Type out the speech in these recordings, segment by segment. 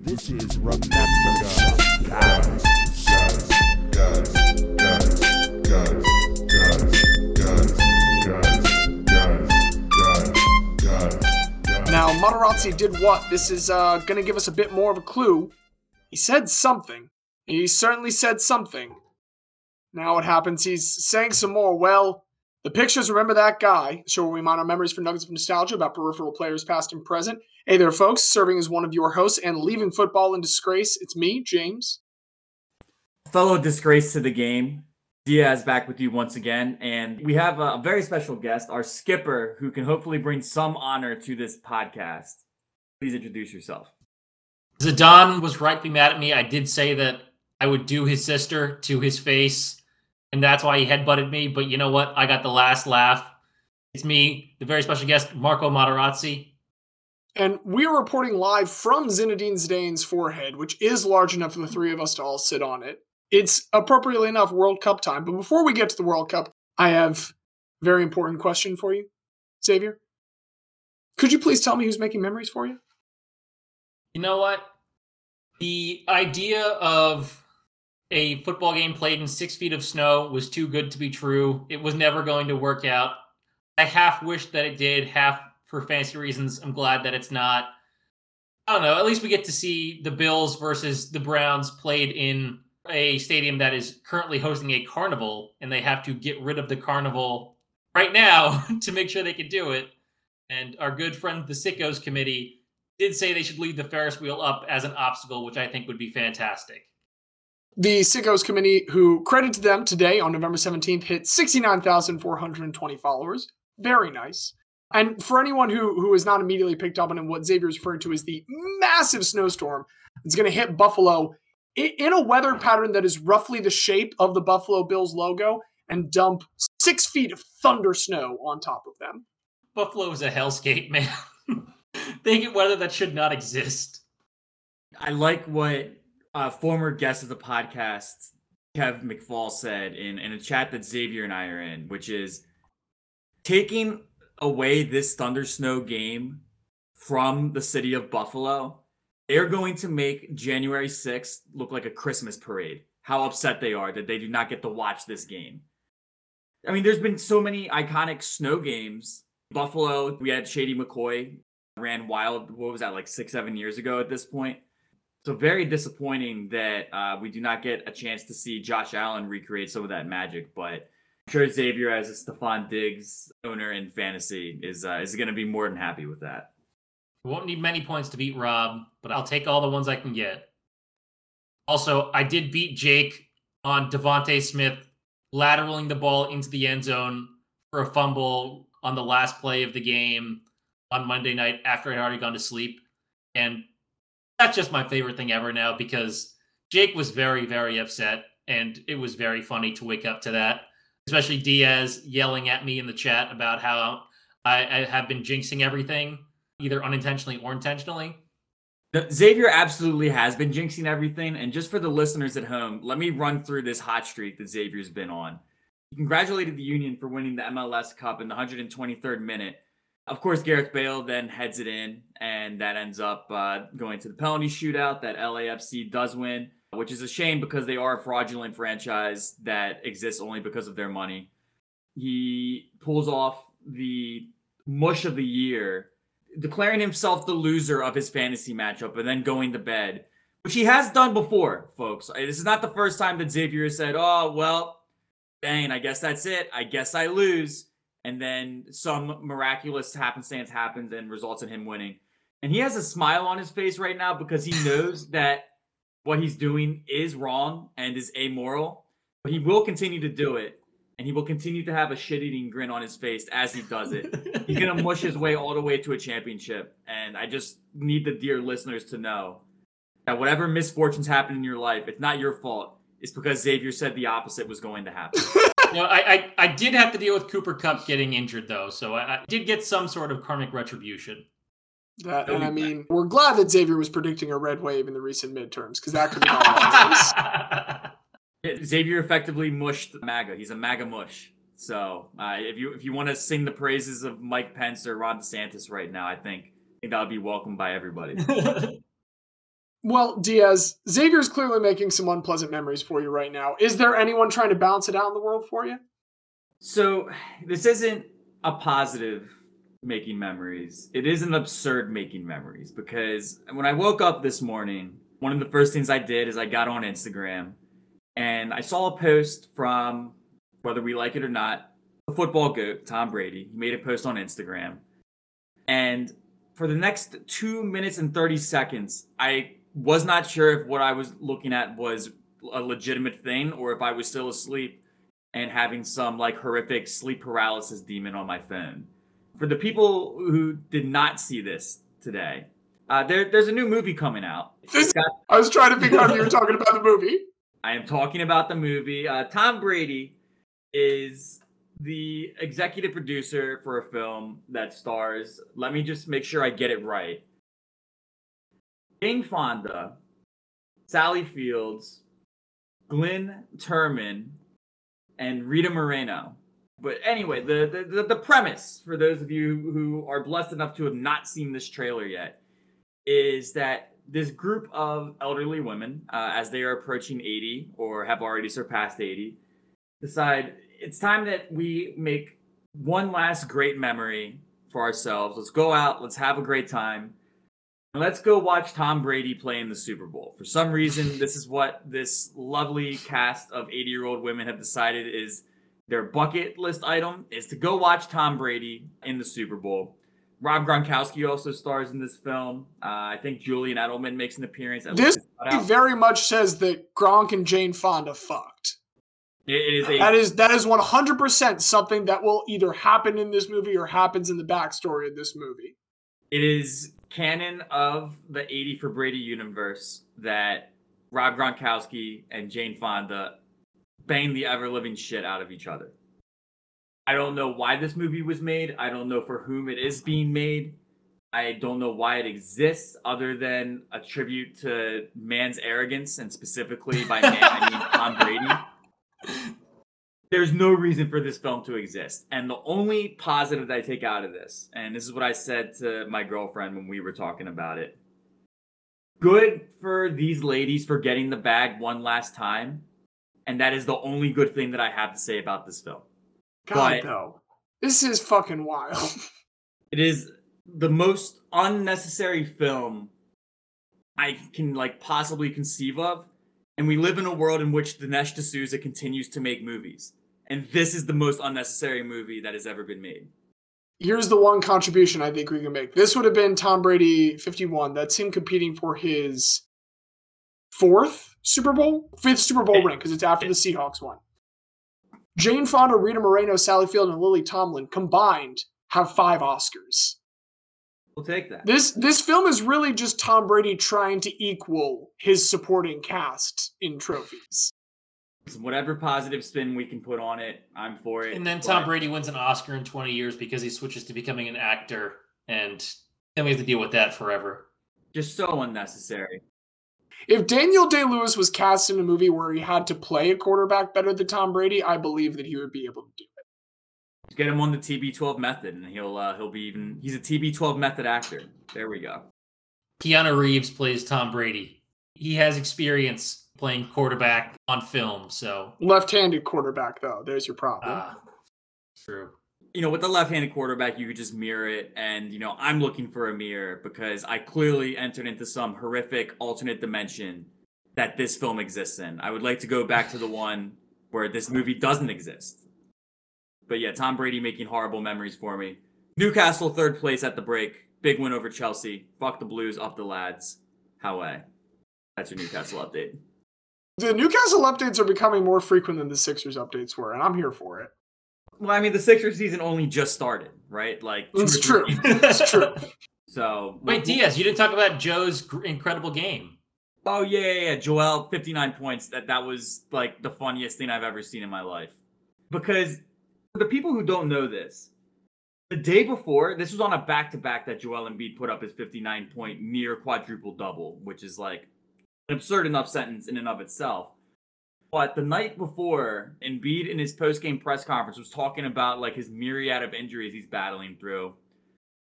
This is Remember Guys. Guys. Now, Materazzi did what? This is uh, going to give us a bit more of a clue. He said something. He certainly said something. Now, it happens? He's saying some more. Well, the pictures remember that guy. Show where we mine our memories for nuggets of nostalgia about peripheral players past and present. Hey there, folks. Serving as one of your hosts and leaving football in disgrace. It's me, James. fellow disgrace to the game. Diaz back with you once again, and we have a very special guest, our skipper, who can hopefully bring some honor to this podcast. Please introduce yourself. Zidane was rightly mad at me. I did say that I would do his sister to his face, and that's why he headbutted me. But you know what? I got the last laugh. It's me, the very special guest, Marco Materazzi. And we are reporting live from Zinedine Zidane's forehead, which is large enough for the three of us to all sit on it. It's appropriately enough World Cup time. But before we get to the World Cup, I have a very important question for you, Xavier. Could you please tell me who's making memories for you? You know what? The idea of a football game played in six feet of snow was too good to be true. It was never going to work out. I half wish that it did, half for fantasy reasons. I'm glad that it's not. I don't know. At least we get to see the Bills versus the Browns played in a stadium that is currently hosting a carnival, and they have to get rid of the carnival right now to make sure they can do it. And our good friend, the Sickos Committee, did say they should leave the Ferris wheel up as an obstacle, which I think would be fantastic. The Sickos Committee, who credit to them today on November 17th, hit 69,420 followers. Very nice. And for anyone who, who is not immediately picked up on what Xavier is referring to as the massive snowstorm that's going to hit Buffalo in a weather pattern that is roughly the shape of the Buffalo Bills logo and dump six feet of thunder snow on top of them. Buffalo is a hellscape, man. they get weather that should not exist. I like what uh, former guest of the podcast, Kev McFall, said in, in a chat that Xavier and I are in, which is taking away this Thunder Snow game from the city of Buffalo, they're going to make January 6th look like a Christmas parade. How upset they are that they do not get to watch this game. I mean, there's been so many iconic snow games. Buffalo, we had Shady McCoy ran wild. What was that, like six, seven years ago at this point? So very disappointing that uh, we do not get a chance to see Josh Allen recreate some of that magic. But I'm sure Xavier, as a Stefon Diggs owner in fantasy, is uh, is going to be more than happy with that. Won't need many points to beat Rob, but I'll take all the ones I can get. Also, I did beat Jake on DeVonta Smith lateraling the ball into the end zone for a fumble on the last play of the game on Monday night after I'd already gone to sleep. And that's just my favorite thing ever now because Jake was very, very upset. And it was very funny to wake up to that, especially Diaz yelling at me in the chat about how I, I have been jinxing everything, either unintentionally or intentionally. Xavier absolutely has been jinxing everything. And just for the listeners at home, let me run through this hot streak that Xavier's been on. He congratulated the Union for winning the MLS Cup in the 123rd minute. Of course, Gareth Bale then heads it in, and that ends up uh, going to the penalty shootout that LAFC does win, which is a shame because they are a fraudulent franchise that exists only because of their money. He pulls off the mush of the year declaring himself the loser of his fantasy matchup and then going to bed, which he has done before, folks. This is not the first time that Xavier said, "Oh well, dang, I guess that's it. I guess I lose," and then some miraculous happenstance happens and results in him winning. And he has a smile on his face right now because he knows that what he's doing is wrong and is amoral, but he will continue to do it. And he will continue to have a shit-eating grin on his face as he does it he's gonna mush his way all the way to a championship. And I just need the dear listeners to know that whatever misfortunes happen in your life, it's not your fault. It's because Xavier said the opposite was going to happen. You know, I, I I did have to deal with Cooper Kupp getting injured though, so I, I did get some sort of karmic retribution. That, and I mean, we're glad that Xavier was predicting a red wave in the recent midterms because that could have gone Xavier effectively mushed MAGA. He's a MAGA mush. So uh, if you if you want to sing the praises of Mike Pence or Ron DeSantis right now, I think I think that would be welcomed by everybody. Well, Diaz, Xavier's clearly making some unpleasant memories for you right now. Is there anyone trying to balance it out in the world for you? So this isn't a positive making memories. It is an absurd making memories because when I woke up this morning, one of the first things I did is I got on Instagram and I saw a post from whether we like it or not, the football goat, Tom Brady. He made a post on Instagram. And for the next two minutes and 30 seconds, I was not sure if what I was looking at was a legitimate thing or if I was still asleep and having some like horrific sleep paralysis demon on my phone. For the people who did not see this today, uh, there, there's a new movie coming out. This- got- I was trying to figure out if you were talking about the movie. I am talking about the movie. Uh, Tom Brady is the executive producer for a film that stars. Let me just make sure I get it right. Jane Fonda, Sally Fields, Glynn Turman, and Rita Moreno. But anyway, the, the, the, premise for those of you who are blessed enough to have not seen this trailer yet is that this group of elderly women, uh, as they are approaching 80 or have already surpassed 80, decide it's time that we make one last great memory for ourselves. Let's go out, let's have a great time. Let's go watch Tom Brady play in the Super Bowl. For some reason, this is what this lovely cast of 80 year old women have decided is their bucket list item is to go watch Tom Brady in the Super Bowl. Rob Gronkowski also stars in this film. Uh, I think Julian Edelman makes an appearance. This least it's cut He very much says that Gronk and Jane Fonda fucked. It- it is a That is that is one hundred percent something that will either happen in this movie or happens in the backstory of this movie. it is canon of the 80 for Brady universe that Rob Gronkowski and Jane Fonda bang the ever living shit out of each other. I don't know why this movie was made. I don't know for whom it is being made. I don't know why it exists other than a tribute to man's arrogance and specifically by man I mean Tom Brady. There's no reason for this film to exist. And the only positive that I take out of this, and this is what I said to my girlfriend when we were talking about it. Good for these ladies for getting the bag one last time. And that is the only good thing that I have to say about this film. God But- though, this is fucking wild. It is the most unnecessary film I can like possibly conceive of. And we live in a world in which Dinesh D'Souza continues to make movies. And this is the most unnecessary movie that has ever been made. Here's the one contribution I think we can make. This would have been Tom Brady 51. That's him competing for his fourth Super Bowl, fifth Super Bowl ring because it's after the Seahawks one. Jane Fonda, Rita Moreno, Sally Field, and Lily Tomlin combined have five Oscars. We'll take that. This this film is really just Tom Brady trying to equal his supporting cast in trophies. Whatever positive spin we can put on it, I'm for it. And then Tom but Brady wins an Oscar in 20 years because he switches to becoming an actor, and then we have to deal with that forever. Just so unnecessary. If Daniel Day Lewis was cast in a movie where he had to play a quarterback better than Tom Brady, I believe that he would be able to do it. Get him on the TB12 method, and he'll uh, he'll be even. He's a TB12 method actor. There we go. Keanu Reeves plays Tom Brady. He has experience playing quarterback on film, so Left-handed quarterback, though. There's your problem. uh, true. you know, with the left-handed quarterback, you could just mirror it, and you know, I'm looking for a mirror because I clearly entered into some horrific alternate dimension that this film exists in. I would like to go back to the one where this movie doesn't exist. But yeah, Tom Brady making horrible memories for me. Newcastle third place at the break, big win over Chelsea. Fuck the Blues, up the lads. How way? That's your Newcastle update. The Newcastle updates are becoming more frequent than the Sixers updates were, and I'm here for it. Well, I mean, the Sixers season only just started, right? Like two It's true. three games. It's true. So Wait, Diaz, you didn't talk about Joe's incredible game. Oh yeah, yeah, yeah. Joel, 59 points. That that was like the funniest thing I've ever seen in my life. Because for the people who don't know this, the day before, this was on a back-to-back that Joel Embiid put up his 59 point near quadruple double, which is like an absurd enough sentence in and of itself. But the night before, Embiid in his post-game press conference was talking about like his myriad of injuries he's battling through.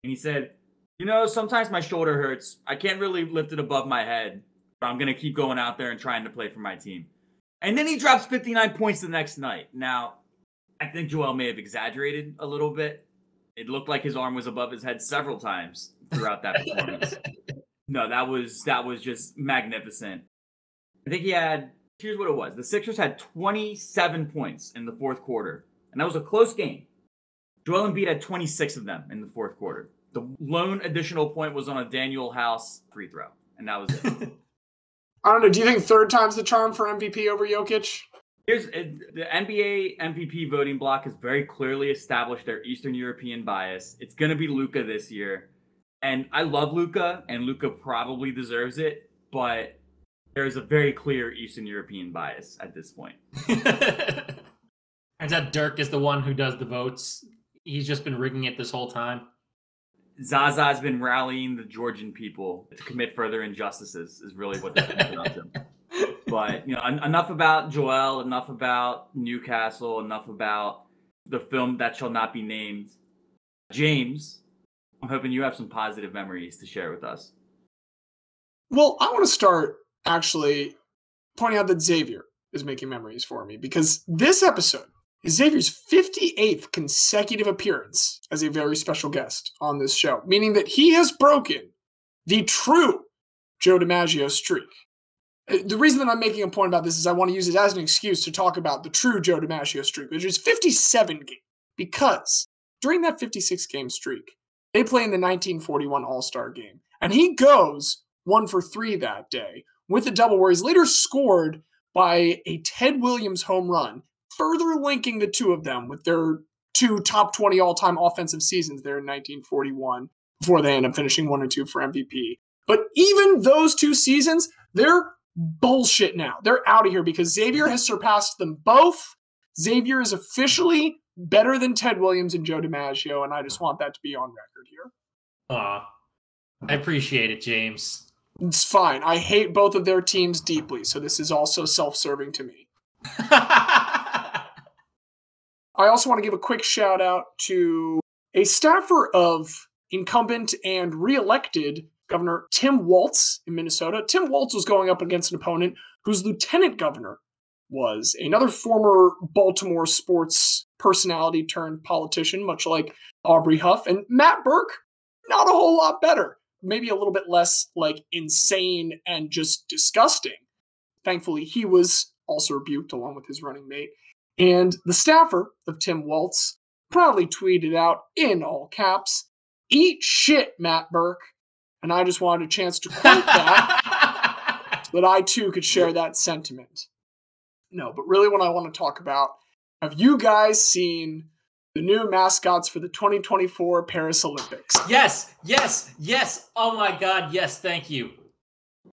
And he said, you know, sometimes my shoulder hurts. I can't really lift it above my head. But I'm going to keep going out there and trying to play for my team. And then he drops 59 points the next night. Now, I think Joel may have exaggerated a little bit. It looked like his arm was above his head several times throughout that performance. No, that was that was just magnificent. I think he had here's what it was. The Sixers had 27 points in the fourth quarter, and that was a close game. Joel Embiid had 26 of them in the fourth quarter. The lone additional point was on a Danuel House free throw, and that was it. I don't know. Do you think third time's the charm for MVP over Jokic? Here's the NBA MVP voting block has very clearly established their Eastern European bias. It's going to be Luka this year, and I love Luka, and Luka probably deserves it, but there's a very clear Eastern European bias at this point. Turns out Dirk is the one who does the votes. He's just been rigging it this whole time. Zaza has been rallying the Georgian people to commit further injustices. Is really what this is about him. But you know, en- enough about Joel. Enough about Newcastle. Enough about the film that shall not be named. James, I'm hoping you have some positive memories to share with us. Well, I want to start actually pointing out that Xavier is making memories for me because this episode is Xavier's 58th consecutive appearance as a very special guest on this show, meaning that he has broken the true Joe DiMaggio streak. Uh, The reason that I'm making a point about this is I want to use it as an excuse to talk about the true Joe DiMaggio streak, which is 57 games, because during that 56 game streak, they play in the 1941 All Star game, and he goes one for three that day with a double where he's later scored by a Ted Williams home run, further linking the two of them with their two top 20 all time offensive seasons there in 1941 before they end up finishing one and two for MVP. But even those two seasons, they're bullshit now. They're out of here because Xavier has surpassed them both. Xavier is officially better than Ted Williams and Joe DiMaggio, and I just want that to be on record here. Aw. I appreciate it, James. It's fine. I hate both of their teams deeply, so this is also self serving to me. I also want to give a quick shout out to a staffer of incumbent and re-elected Governor Tim Walz in Minnesota. Tim Walz was going up against an opponent whose lieutenant governor was another former Baltimore sports personality turned politician, much like Aubrey Huff. And Matt Birk, not a whole lot better. Maybe a little bit less like insane and just disgusting. Thankfully, he was also rebuked along with his running mate. And the staffer of Tim Walz proudly tweeted out in all caps, Eat shit, Matt Birk. And I just wanted a chance to quote that so that I too could share that sentiment. No, but really, what I want to talk about have you guys seen the new mascots for the 2024 Paris Olympics? yes, yes, yes. Oh my god, yes, thank you.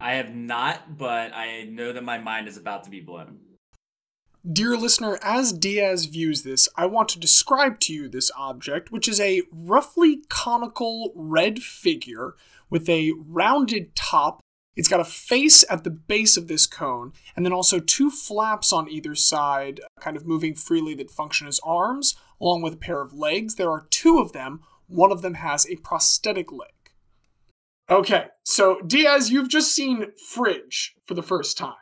I have not, but I know that my mind is about to be blown. Dear listener, as Diaz views this, I want to describe to you this object, which is a roughly conical red figure with a rounded top. It's got a face at the base of this cone, and then also two flaps on either side, kind of moving freely that function as arms, along with a pair of legs. There are two of them. One of them has a prosthetic leg. Okay, so Diaz, you've just seen Phryge for the first time.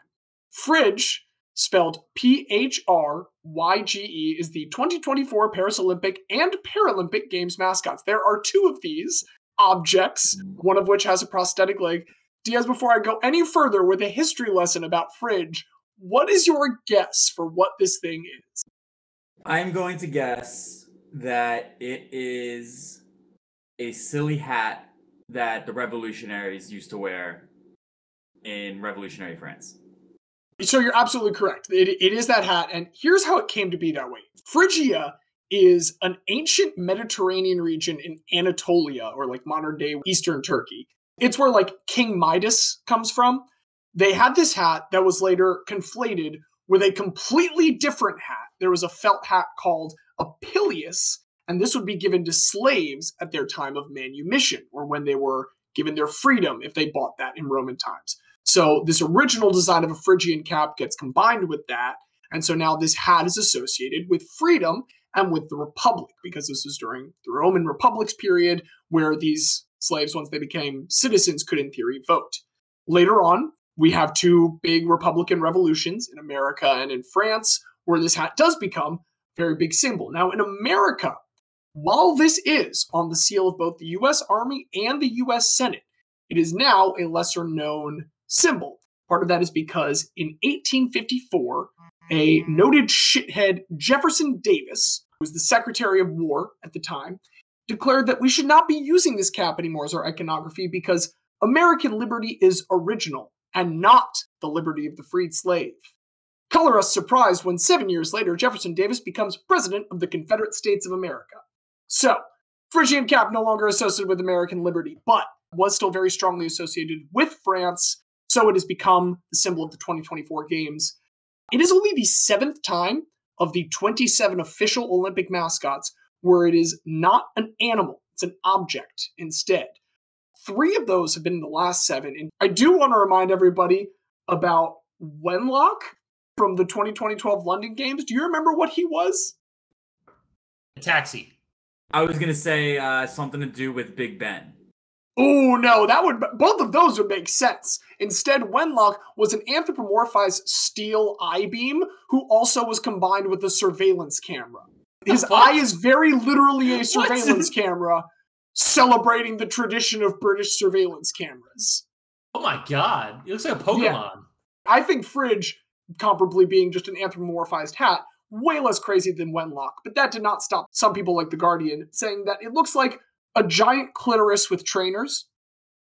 Phryge spelled P H R Y G E, is the 2024 Paris Olympic and Paralympic Games mascots. There are two of these objects, one of which has a prosthetic leg. Diaz, before I go any further with a history lesson about Phryge, what is your guess for what this thing is? I'm going to guess that it is a silly hat that the revolutionaries used to wear in revolutionary France. So you're absolutely correct. It, it is that hat, and here's how it came to be that way. Phrygia is an ancient Mediterranean region in Anatolia, or like modern day Eastern Turkey. It's where like King Midas comes from. They had this hat that was later conflated with a completely different hat. There was a felt hat called a pileus, and this would be given to slaves at their time of manumission, or when they were given their freedom if they bought that in Roman times. So this original design of a Phrygian cap gets combined with that, and so now this hat is associated with freedom and with the Republic, because this was during the Roman Republic's period where these slaves, once they became citizens, could in theory vote. Later on, we have two big Republican revolutions in America and in France, where this hat does become a very big symbol. Now, in America, while this is on the seal of both the US Army and the US Senate, it is now a lesser known symbol. Part of that is because in 1854, a noted shithead Jefferson Davis, who was the Secretary of War at the time, declared that we should not be using this cap anymore as our iconography because American liberty is original and not the liberty of the freed slave. Color us surprised when seven years later Jefferson Davis becomes President of the Confederate States of America. So, Phrygian cap no longer associated with American liberty, but was still very strongly associated with France, so it has become the symbol of the 2024 Games. It is only the seventh time of the 27 official Olympic mascots where it is not an animal, it's an object instead. Three of those have been in the last seven. And I do want to remind everybody about Wenlock from the 2012 London Games. Do you remember what he was? A taxi. I was gonna say uh, something to do with Big Ben. Oh no, that would both of those would make sense. Instead, Wenlock was an anthropomorphized steel eye beam who also was combined with a surveillance camera. His eye is very literally a surveillance camera, celebrating the tradition of British surveillance cameras. Oh my god. It looks like a Pokemon. Yeah. I think Phryge, comparably being just an anthropomorphized hat, way less crazy than Wenlock, but that did not stop some people like The Guardian saying that it looks like a giant clitoris with trainers.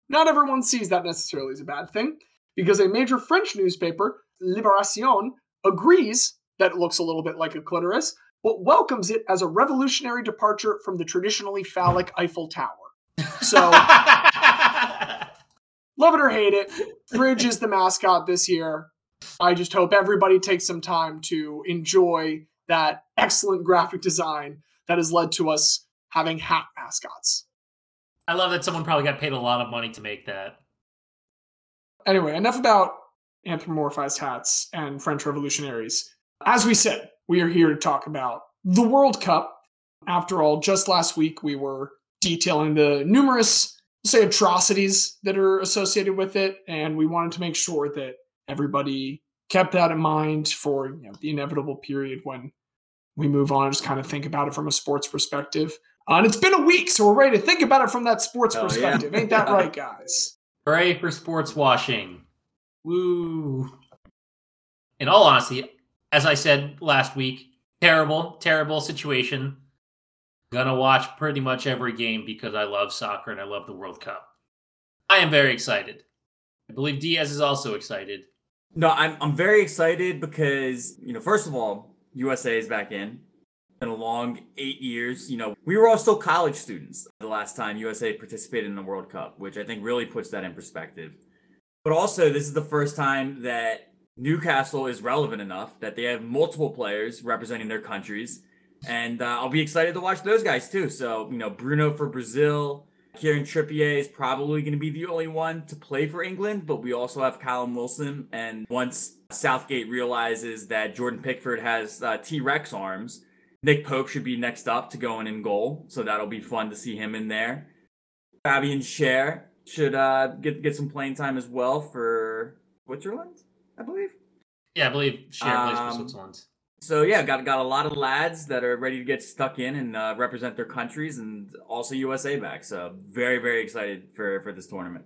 Not everyone sees that necessarily as a bad thing, because a major French newspaper, Libération, agrees that it looks a little bit like a clitoris, but welcomes it as a revolutionary departure from the traditionally phallic Eiffel Tower. So, love it or hate it, Phryge is the mascot this year. I just hope everybody takes some time to enjoy that excellent graphic design that has led to us having hat mascots. I love that someone probably got paid a lot of money to make that. Anyway, enough about anthropomorphized hats and French revolutionaries. As we said, we are here to talk about the World Cup. After all, just last week we were detailing the numerous, say, atrocities that are associated with it, and we wanted to make sure that everybody kept that in mind for you know, the inevitable period when we move on and just kind of think about it from a sports perspective. Uh, and it's been a week, so we're ready to think about it from that sports Oh, yeah. perspective. Ain't that right, guys? Hooray for sports washing. Woo. In all honesty, as I said last week, terrible, terrible situation. Gonna watch pretty much every game because I love soccer and I love the World Cup. I am very excited. I believe Diaz is also excited. No, I'm I'm very excited because you know, first of all, USA is back in. Been a long eight years. You know, we were all still college students the last time USA participated in the World Cup, which I think really puts that in perspective. But also, this is the first time that Newcastle is relevant enough that they have multiple players representing their countries, and uh, I'll be excited to watch those guys too. So, you know, Bruno for Brazil, Kieran Trippier is probably going to be the only one to play for England, but we also have Callum Wilson. And once Southgate realizes that Jordan Pickford has uh, T Rex arms, Nick Pope should be next up to go in goal. So that'll be fun to see him in there. Fabian Schär should uh, get get some playing time as well for Switzerland, I believe. Yeah, I believe Schär plays for Um, Switzerland. So yeah, got got a lot of lads that are ready to get stuck in and uh, represent their countries, and also USA back. So very very excited for for this tournament.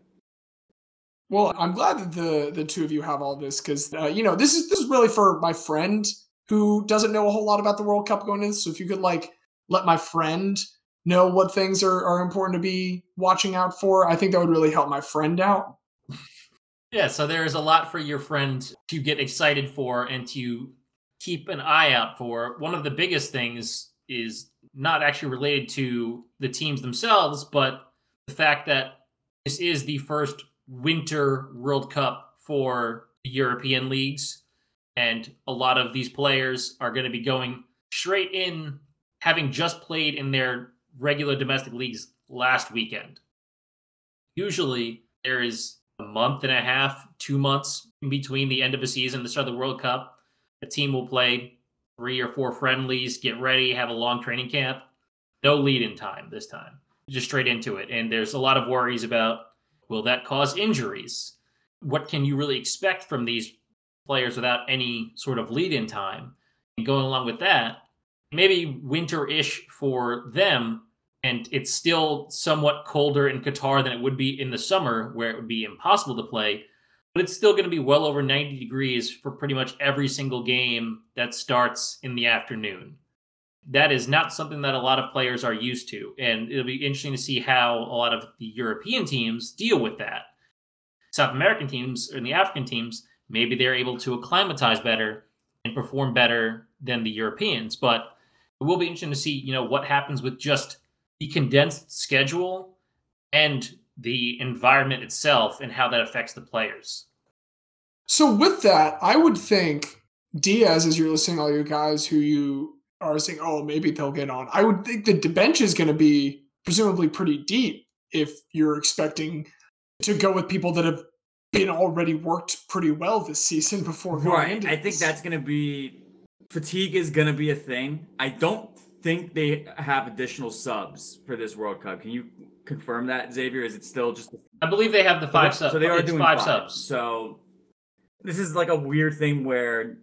Well, I'm glad that the the two of you have all this because uh, you know this is this is really for my friend who doesn't know a whole lot about the World Cup going in. So if you could like let my friend know what things are, are important to be watching out for, I think that would really help my friend out. Yeah, so there's a lot for your friend to get excited for and to keep an eye out for. One of the biggest things is not actually related to the teams themselves, but the fact that this is the first winter World Cup for European leagues. And a lot of these players are going to be going straight in, having just played in their regular domestic leagues last weekend. Usually, there is a month and a half, two months between the end of a season the start of the World Cup. A team will play three or four friendlies, get ready, have a long training camp. No lead in time this time, just straight into it. And there's a lot of worries about will that cause injuries? what can you really expect from these players without any sort of lead in time? And going along with that, maybe winter ish for them. And it's still somewhat colder in Qatar than it would be in the summer, where it would be impossible to play. But it's still going to be well over 90 degrees for pretty much every single game that starts in the afternoon. That is not something that a lot of players are used to. And it'll be interesting to see how a lot of the European teams deal with that. South American teams and the African teams, maybe they're able to acclimatize better and perform better than the Europeans. But it will be interesting to see, you know, what happens with just the condensed schedule and the environment itself and how that affects the players. So with that, I would think Diaz, as you're listening, all you guys who you are saying, oh, maybe they'll get on. I would think the bench is going to be presumably pretty deep if you're expecting to go with people that have been already worked pretty well this season before going Right. I think that's going to be fatigue is going to be a thing. I don't think they have additional subs for this World Cup. Can you confirm that, Xavier? Is it still just I believe they have the five subs. So they are doing five, five, subs. So this is like a weird thing where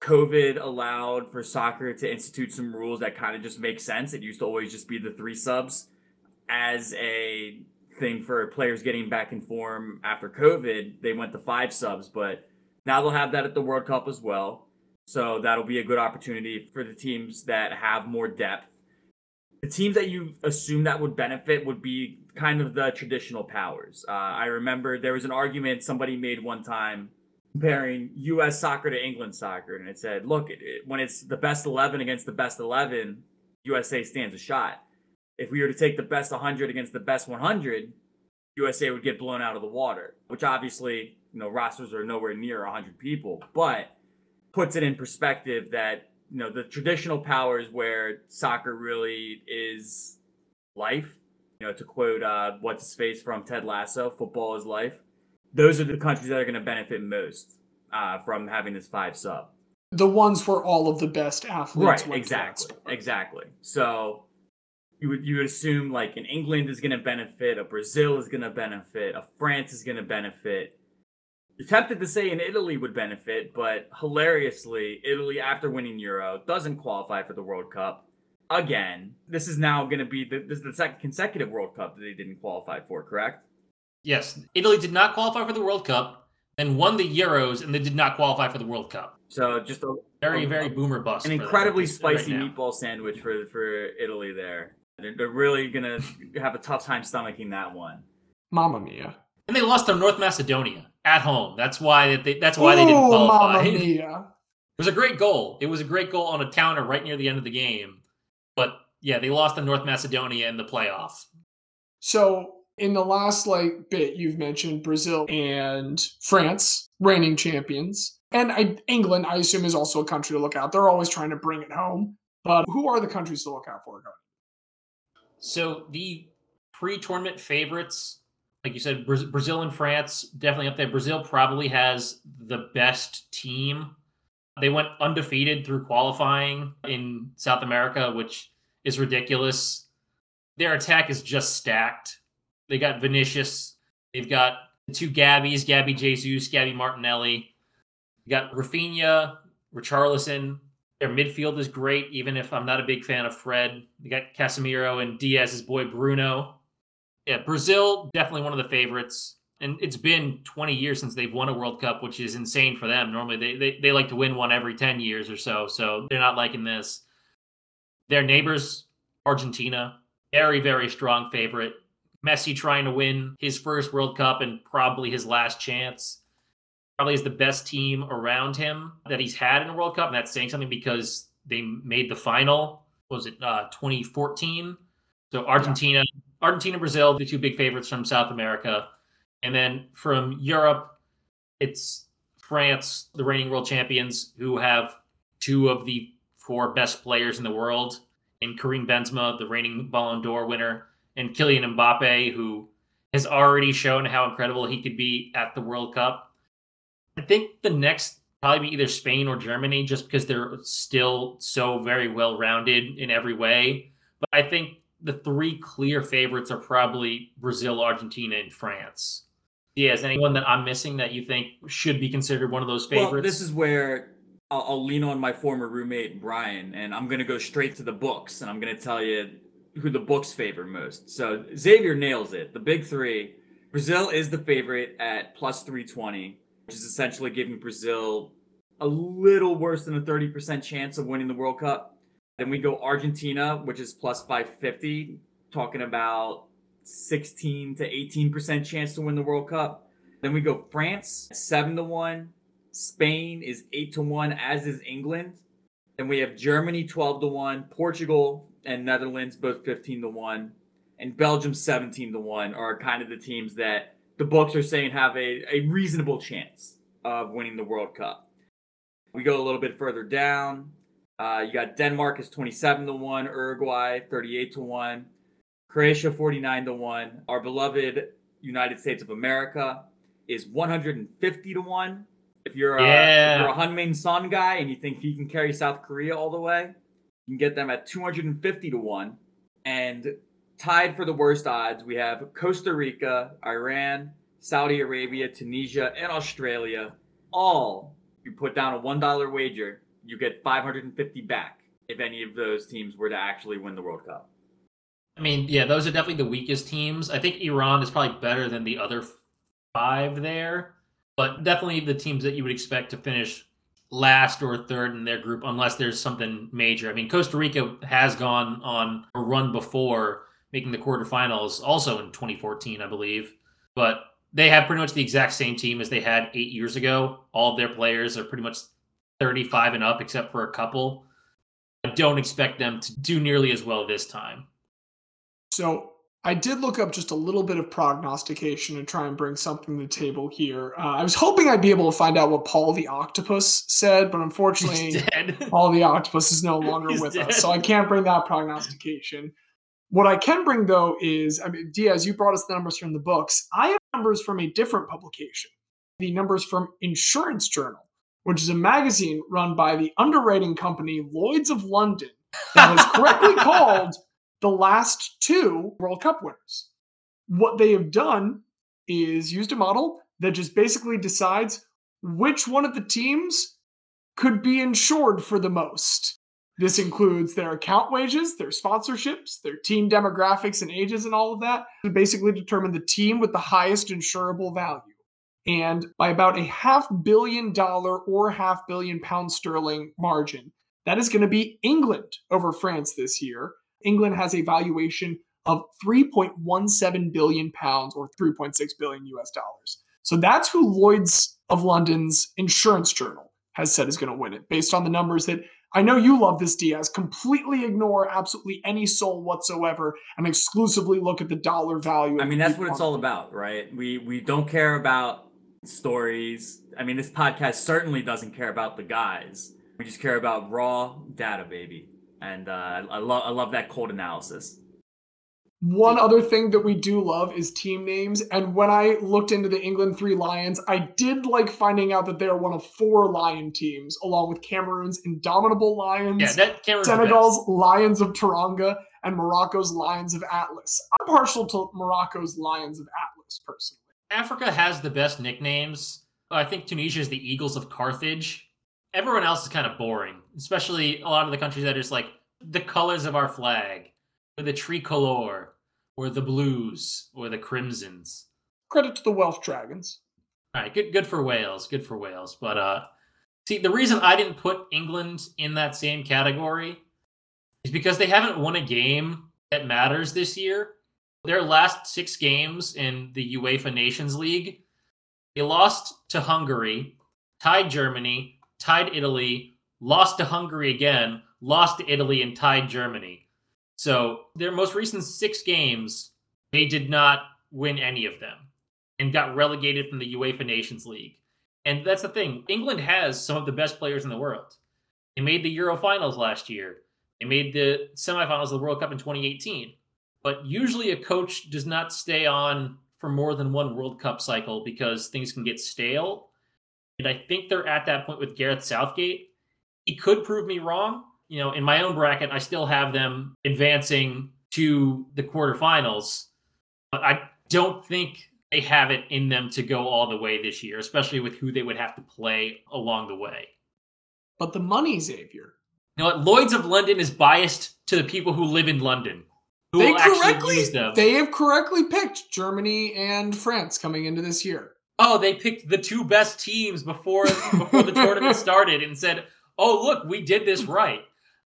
COVID allowed for soccer to institute some rules that kind of just make sense. It used to always just be the three subs as a thing for players getting back in form after COVID. They went to five subs, but now they'll have that at the World Cup as well. So that'll be a good opportunity for the teams that have more depth. The teams that you assume that would benefit would be kind of the traditional powers. Uh, I remember there was an argument somebody made one time comparing U.S. soccer to England soccer, and it said, "Look, it, it- when it's the best eleven against the best eleven, USA stands a shot. If we were to take the best 100 against the best 100, USA would get blown out of the water. Which obviously, you know, rosters are nowhere near 100 people, but puts it in perspective that you know the traditional powers where soccer really is life. You know, to quote uh, what's his face from Ted Lasso, "Football is life." Those are the countries that are going to benefit most uh, from having this five sub. the ones where all of the best athletes Right, went to that exactly, exactly. So you would you would assume like an England is going to benefit, a Brazil is going to benefit, a France is going to benefit. You're tempted to say an Italy would benefit, but hilariously, Italy after winning Euro doesn't qualify for the World Cup again. This is now going to be the, this is the second consecutive World Cup that they didn't qualify for. Correct? Yes, Italy did not qualify for the World Cup, then won the Euros, and they did not qualify for the World Cup. So just a, Very, a- very boomer bust. an for them incredibly right spicy now. meatball sandwich for for Italy there. They're, they're really gonna have a tough time stomaching that one. Mamma mia. And they lost to North Macedonia at home. That's why they, that's why they didn't qualify. It was a great goal. It was a great goal on a counter right near the end of the game. But yeah, they lost to North Macedonia in the playoff. So in the last like bit, you've mentioned Brazil and France, reigning champions, and I, England. I assume is also a country to look out. They're always trying to bring it home. But who are the countries to look out for? going? So the pre-tournament favorites, like you said, Braz- Brazil and France definitely up there. Brazil probably has the best team. They went undefeated through qualifying in South America, which is ridiculous. Their attack is just stacked. They got Vinicius. They've got the two Gabbies, Gabby Jesus, Gabby Martinelli. You got Raphinha, Richarlison. Their midfield is great, even if I'm not a big fan of Fred. You got Casemiro and Diaz's boy Bruno. Yeah, Brazil definitely one of the favorites. And it's been 20 years since they've won a World Cup, which is insane for them. Normally they, they, they like to win one every 10 years or so. So they're not liking this. Their neighbors, Argentina, very, very strong favorite. Messi trying to win his first World Cup and probably his last chance probably is the best team around him that he's had in a World Cup, and that's saying something because they made the final. what was it uh, 2014? So Argentina, Argentina, Brazil, the two big favorites from South America, and then from Europe, it's France, the reigning world champions, who have two of the four best players in the world, in Karim Benzema, the reigning Ballon d'Or winner, and Kylian Mbappe, who has already shown how incredible he could be at the World Cup. I think the next probably be either Spain or Germany, just because they're still so very well rounded in every way. But I think the three clear favorites are probably Brazil, Argentina, and France. Yeah, is anyone that I'm missing that you think should be considered one of those favorites? Well, this is where I'll, I'll lean on my former roommate Brian, and I'm gonna go straight to the books, and I'm gonna tell you who the books favor most. So Xavier nails it. The big three. Brazil is the favorite at plus 320, which is essentially giving Brazil a little worse than a 30% chance of winning the World Cup. Then we go Argentina, which is plus 550, talking about 16 to 18% chance to win the World Cup. Then we go France, 7 to 1. Spain is 8 to 1, as is England. Then we have Germany 12 to 1, Portugal and Netherlands both 15 to 1, and Belgium 17 to 1 are kind of the teams that the books are saying have a, a reasonable chance of winning the World Cup. We go a little bit further down. Uh, you got Denmark is 27 to 1, Uruguay 38 to 1, Croatia 49 to 1. Our beloved United States of America is 150 to 1. If you're, a, Yeah. if you're a Heung-min Son guy and you think he can carry South Korea all the way, you can get them at 250 to 1. And tied for the worst odds, we have Costa Rica, Iran, Saudi Arabia, Tunisia, and Australia. All you put down a $1 wager, you get 550 back if any of those teams were to actually win the World Cup. I mean, yeah, those are definitely the weakest teams. I think Iran is probably better than the other five there, but definitely the teams that you would expect to finish last or third in their group, unless there's something major. I mean, Costa Rica has gone on a run before making the quarterfinals, also in 2014, I believe, but they have pretty much the exact same team as they had eight years ago. All of their players are pretty much 35 and up, except for a couple. I don't expect them to do nearly as well this time. So I did look up just a little bit of prognostication and try and bring something to the table here. Uh, I was hoping I'd be able to find out what Paul the Octopus said, but unfortunately. Paul the Octopus is no longer He's with dead. us, so I can't bring that prognostication. What I can bring though is, I mean, Diaz, you brought us the numbers from the books. I have numbers from a different publication, the numbers from Insurance Journal, which is a magazine run by the underwriting company Lloyd's of London that has correctly called the last two World Cup winners. What they have done is used a model that just basically decides which one of the teams could be insured for the most. This includes their account wages, their sponsorships, their team demographics and ages, and all of that to basically determine the team with the highest insurable value. And by about a half billion dollar or half billion pound sterling margin, that is going to be England over France this year. England has a valuation of 3.17 billion pounds or 3.6 billion US dollars. So that's who Lloyd's of London's insurance journal has said is going to win it based on the numbers that I know you love this Diaz. Completely ignore absolutely any soul whatsoever and exclusively look at the dollar value. I mean, that's what it's all about, right? We we don't care about stories. I mean, this podcast certainly doesn't care about the guys. We just care about raw data, baby. And uh, I, I love I love that cold analysis. One other thing that we do love is team names. And when I looked into the England Three Lions, I did like finding out that they are one of four lion teams, along with Cameroon's Indomitable Lions, Yeah, that Cameron's. Senegal's Lions of Teranga, and Morocco's Lions of Atlas. I'm partial to Morocco's Lions of Atlas, personally. Africa has the best nicknames. I think Tunisia is the Eagles of Carthage. Everyone else is kind of boring, especially a lot of the countries that are just like the colors of our flag, or the tricolor, or the blues, or the crimsons. Credit to the Welsh Dragons. All right, good good for Wales, good for Wales. But uh see, the reason I didn't put England in that same category is because they haven't won a game that matters this year. Their last 6 games in the UEFA Nations League, they lost to Hungary, tied Germany, tied Italy, lost to Hungary again, lost to Italy and tied Germany. So, their most recent 6 games, they did not win any of them and got relegated from the UEFA Nations League. And that's the thing. England has some of the best players in the world. They made the Euro finals last year. They made the semifinals of the World Cup in 2018. But usually a coach does not stay on for more than one World Cup cycle because things can get stale. And I think they're at that point with Gareth Southgate. He could prove me wrong. You know, in my own bracket, I still have them advancing to the quarterfinals. But I don't think they have it in them to go all the way this year, especially with who they would have to play along the way. But the money, Xavier. You know what? Lloyd's of London is biased to the people who live in London. Who They will actually correctly use them. they have correctly picked Germany and France coming into this year. oh, they picked the two best teams before before the tournament started and said, "Oh, look, we did this right."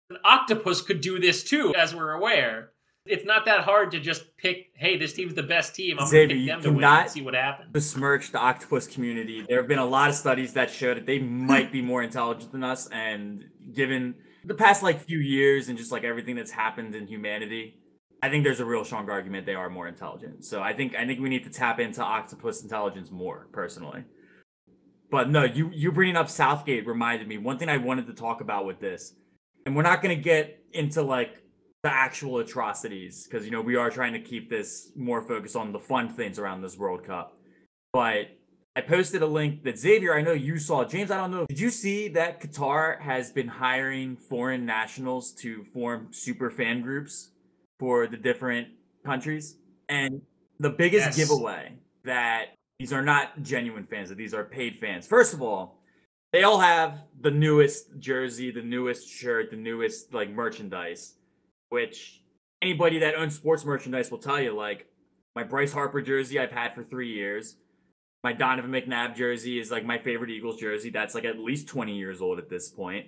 An octopus could do this too, as we're aware. It's not that hard to just pick, "Hey, this team's the best team. I'm Xavier, going to you pick them to win cannot and see what happens." besmirch the octopus community. There have been a lot of studies that show that they might be more intelligent than us, and given the past like few years and just like everything that's happened in humanity, I think there's a real strong argument they are more intelligent. So I think I think we need to tap into octopus intelligence more, personally. But no, you you bringing up Southgate reminded me one thing I wanted to talk about with this, and we're not gonna get into like the actual atrocities because you know we are trying to keep this more focused on the fun things around this World Cup. But I posted a link that Xavier, I know you saw. James, I don't know. Did you see that Qatar has been hiring foreign nationals to form super fan groups for the different countries? And the biggest Yes. giveaway that these are not genuine fans, that these are paid fans. First of all, they all have the newest jersey, the newest shirt, the newest like merchandise, which anybody that owns sports merchandise will tell you. Like my Bryce Harper jersey, I've had for three years. My Donovan McNabb jersey is like my favorite Eagles jersey. That's like at least 20 years old at this point.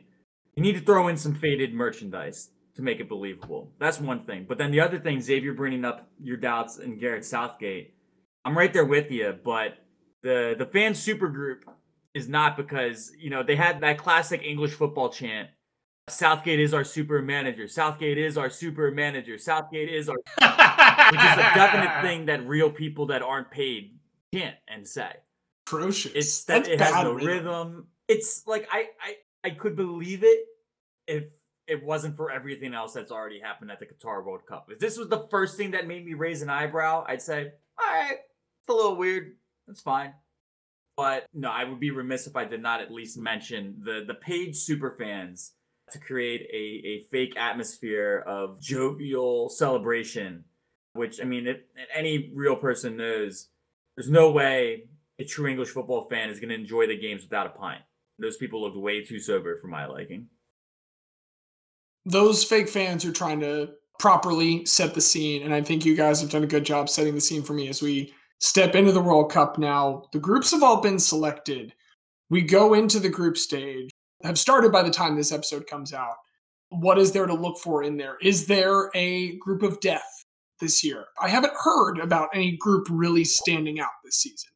You need to throw in some faded merchandise to make it believable. That's one thing. But then the other thing, Xavier bringing up your doubts in Gareth Southgate, I'm right there with you. But the the fan supergroup is not because you know they had that classic English football chant. Southgate is our super manager. Southgate is our super manager. Southgate is our which is a definite thing that real people that aren't paid can't and say. Atrocious. It's that That's it has no rhythm. It's like I, I I could believe it if it wasn't for everything else that's already happened at the Qatar World Cup. If this was the first thing that made me raise an eyebrow, I'd say, all right, it's a little weird. That's fine. But no, I would be remiss if I did not at least mention the the paid super fans to create a, a fake atmosphere of jovial celebration, which I mean, if, any real person knows, there's no way a true English football fan is going to enjoy the games without a pint. Those people looked way too sober for my liking. Those fake fans are trying to properly set the scene, and I think you guys have done a good job setting the scene for me as we step into the World Cup now. The groups have all been selected. We go into the group stage, have started by the time this episode comes out. What is there to look for in there? Is there a group of death this year? I haven't heard about any group really standing out this season.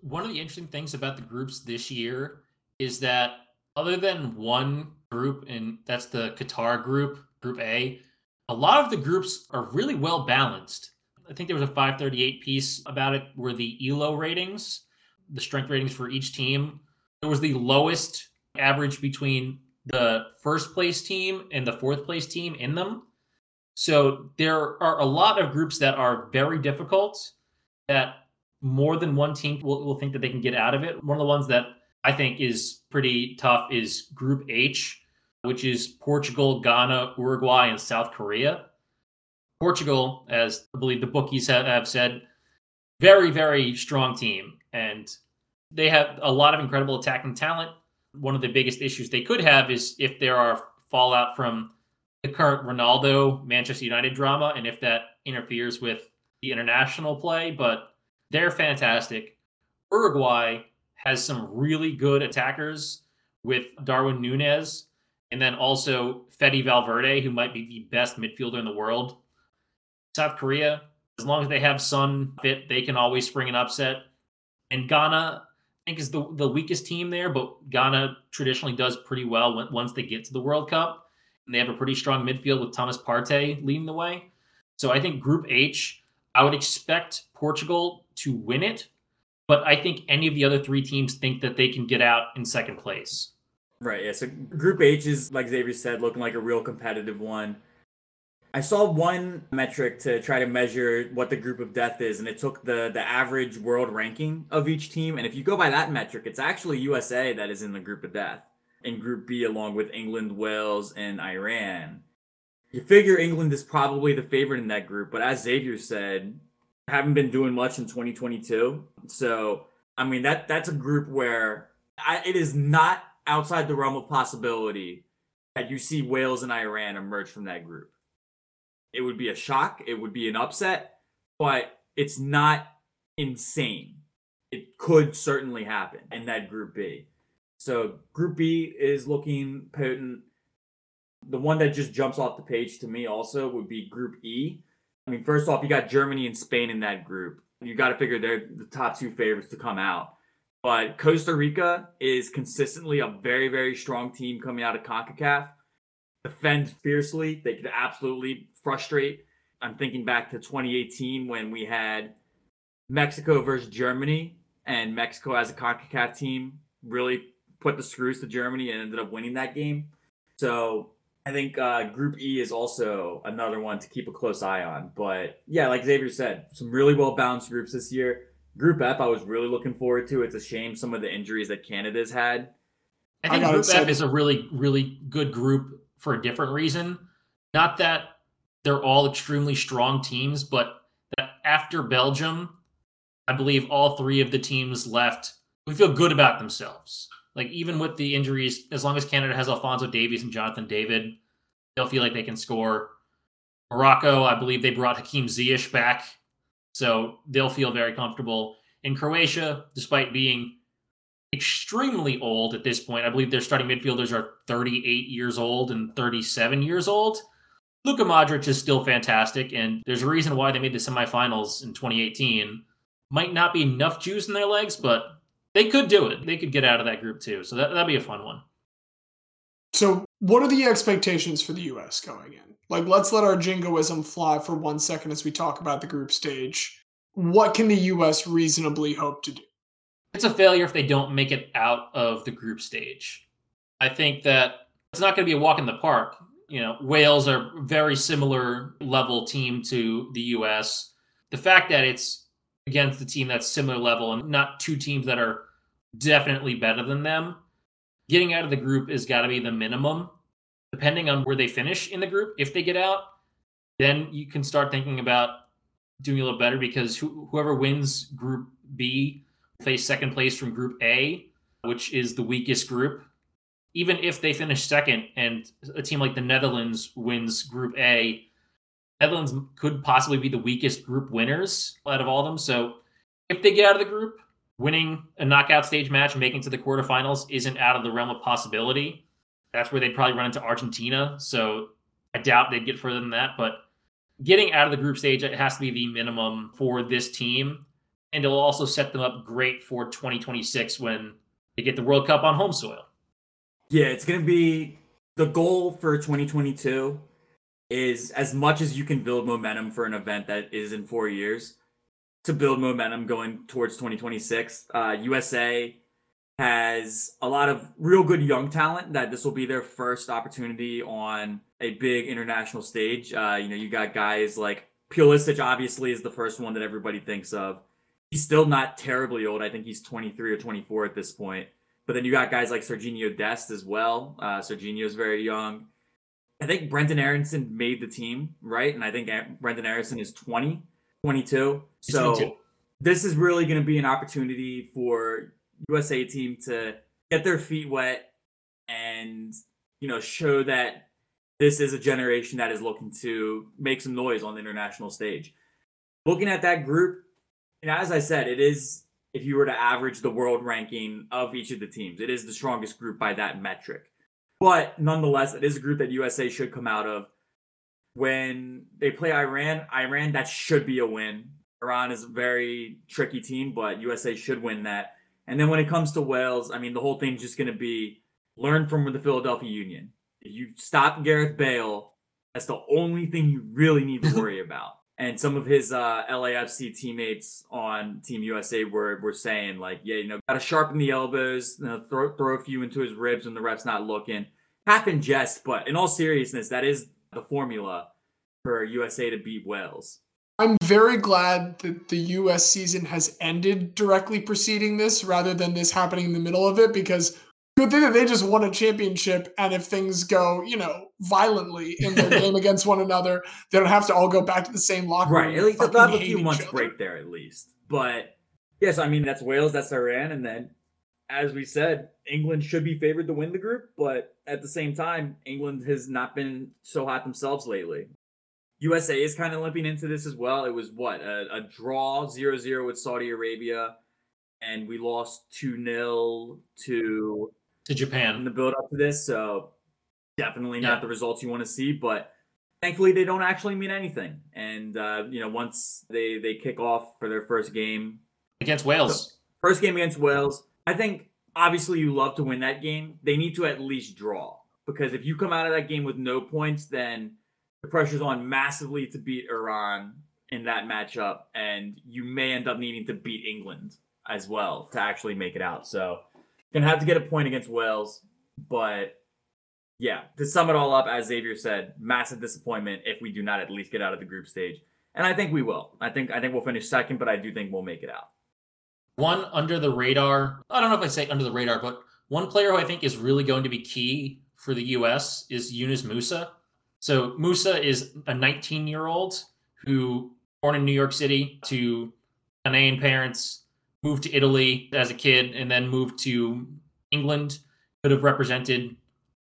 One of the interesting things about the groups this year is that other than one group, and that's the Qatar group, Group A, a lot of the groups are really well balanced. I think there was a 538 piece about it where the ELO ratings, the strength ratings for each team, it was the lowest average between the first place team and the fourth place team in them. So there are a lot of groups that are very difficult that more than one team will, will think that they can get out of it. One of the ones that I think is pretty tough is Group H, which is Portugal, Ghana, Uruguay, and South Korea. Portugal, as I believe the bookies have, said, very, very strong team. And they have a lot of incredible attacking talent. One of the biggest issues they could have is if there are fallout from the current Ronaldo Manchester United drama and if that interferes with the international play. But they're fantastic. Uruguay has some really good attackers with Darwin Nunez and then also Fede Valverde, who might be the best midfielder in the world. South Korea, as long as they have Son fit, they can always spring an upset. And Ghana, I think, is the, the weakest team there, but Ghana traditionally does pretty well when, once they get to the World Cup. And they have a pretty strong midfield with Thomas Partey leading the way. So I think Group H, I would expect Portugal to win it, but I think any of the other three teams think that they can get out in second place. Right. Yeah. So Group H is, like Xavier said, looking like a real competitive one. I saw one metric to try to measure what the group of death is, and it took the the average world ranking of each team. And if you go by that metric, it's actually USA that is in the group of death in Group B, along with England, Wales, and Iran. You figure England is probably the favorite in that group, but as Xavier said, haven't been doing much in 2022. So, I mean, that that's a group where I, it is not outside the realm of possibility that you see Wales and Iran emerge from that group. It would be a shock, it would be an upset, but it's not insane. It could certainly happen in that group B. So, group B is looking potent. The one that just jumps off the page to me also would be group E. I mean, first off, you got Germany and Spain in that group. You got to figure they're the top two favorites to come out. But Costa Rica is consistently a very, very strong team coming out of CONCACAF. Defend fiercely. They could absolutely frustrate. I'm thinking back to 2018 when we had Mexico versus Germany, and Mexico as a CONCACAF team really put the screws to Germany and ended up winning that game. So I think uh, Group E is also another one to keep a close eye on. But yeah, like Xavier said, some really well balanced groups this year. Group F, I was really looking forward to. It's a shame some of the injuries that Canada's had. I I think gotta Group F is a really, really good group for a different reason. Not that they're all extremely strong teams, but that after Belgium, I believe all three of the teams left. We feel good about themselves. Like even with the injuries, as long as Canada has Alphonso Davies and Jonathan David, they'll feel like they can score. Morocco, I believe they brought Hakim Ziyech back, so they'll feel very comfortable. In Croatia, despite being extremely old at this point. I believe their starting midfielders are 38 years old and 37 years old. Luka Modric is still fantastic, and there's a reason why they made the semifinals in 2018. Might not be enough juice in their legs, but they could do it. They could get out of that group too. So that, that'd be a fun one. So, what are the expectations for the U.S. going in? Like, let's let our jingoism fly for one second as we talk about the group stage. What can the U.S. reasonably hope to do? It's a failure if they don't make it out of the group stage. I think that it's not going to be a walk in the park. You know, Wales are very similar level team to the US. The fact that it's against the team that's similar level and not two teams that are definitely better than them, getting out of the group has got to be the minimum. Depending on where they finish in the group, if they get out, then you can start thinking about doing a little better because who, whoever wins Group B face second place from Group A, which is the weakest group. Even if they finish second and a team like the Netherlands wins Group A, Netherlands could possibly be the weakest group winners out of all of them. So if they get out of the group, winning a knockout stage match and making to the quarterfinals isn't out of the realm of possibility. That's where they'd probably run into Argentina. So I doubt they'd get further than that. But getting out of the group stage it has to be the minimum for this team and it'll also set them up great for 2026 when they get the World Cup on home soil. Yeah, it's going to be the goal for 2022 is as much as you can build momentum for an event that is in four years to build momentum going towards 2026. Uh, USA has a lot of real good young talent that this will be their first opportunity on a big international stage. Uh, you know, you got guys like Pulisic obviously is the first one that everybody thinks of. He's still not terribly old. I think he's 23 or 24 at this point. But then you got guys like Serginho Dest as well. Uh, Serginho's very young. I think Brenden Aaronson made the team, right? And I think Brenden Aaronson is 20, 22. He's So 22. this is really going to be an opportunity for USA team to get their feet wet and you know show that this is a generation that is looking to make some noise on the international stage. Looking at that group, and as I said, it is if you were to average the world ranking of each of the teams, it is the strongest group by that metric. But nonetheless, it is a group that USA should come out of. When they play Iran, Iran that should be a win. Iran is a very tricky team, but USA should win that. And then when it comes to Wales, I mean, the whole thing's just going to be learn from the Philadelphia Union. If you stop Gareth Bale, that's the only thing you really need to worry about. And some of his uh, LAFC teammates on Team USA were, were saying, like, yeah, you know, got to sharpen the elbows, you know, throw, throw a few into his ribs when the ref's not looking. Half in jest, but in all seriousness, that is the formula for USA to beat Wales. I'm very glad that the US season has ended directly preceding this rather than this happening in the middle of it because Good thing that they just won a championship, and if things go, you know, violently in their game against one another, they don't have to all go back to the same locker room. Right. At least they'll have a few months other. break there at least. But yes, I mean that's Wales, that's Iran, and then as we said, England should be favored to win the group, but at the same time, England has not been so hot themselves lately. USA is kind of limping into this as well. It was what a, a draw 0-0 with Saudi Arabia, and we lost 2-0 to to in Japan. the build up to this. So definitely not Yeah. the results you want to see, but thankfully they don't actually mean anything. And uh, you know, once they they kick off for their first game, against Wales. first game against Wales, I think obviously you love to win that game. They need to at least draw because if you come out of that game with no points, then the pressure's on massively to beat Iran in that matchup, and you may end up needing to beat England as well to actually make it out. So gonna have to get a point against Wales, but yeah, to sum it all up, as Xavier said, massive disappointment if we do not at least get out of the group stage. And I think we will. I think I think we'll finish second, but I do think we'll make it out. One under the radar. I don't know if I say under the radar, but one player who I think is really going to be key for the U.S. is Yunus Musah. So Musah is a 19 year old who born in New York City to Ghanaian parents, moved to Italy as a kid, and then moved to England. Could have represented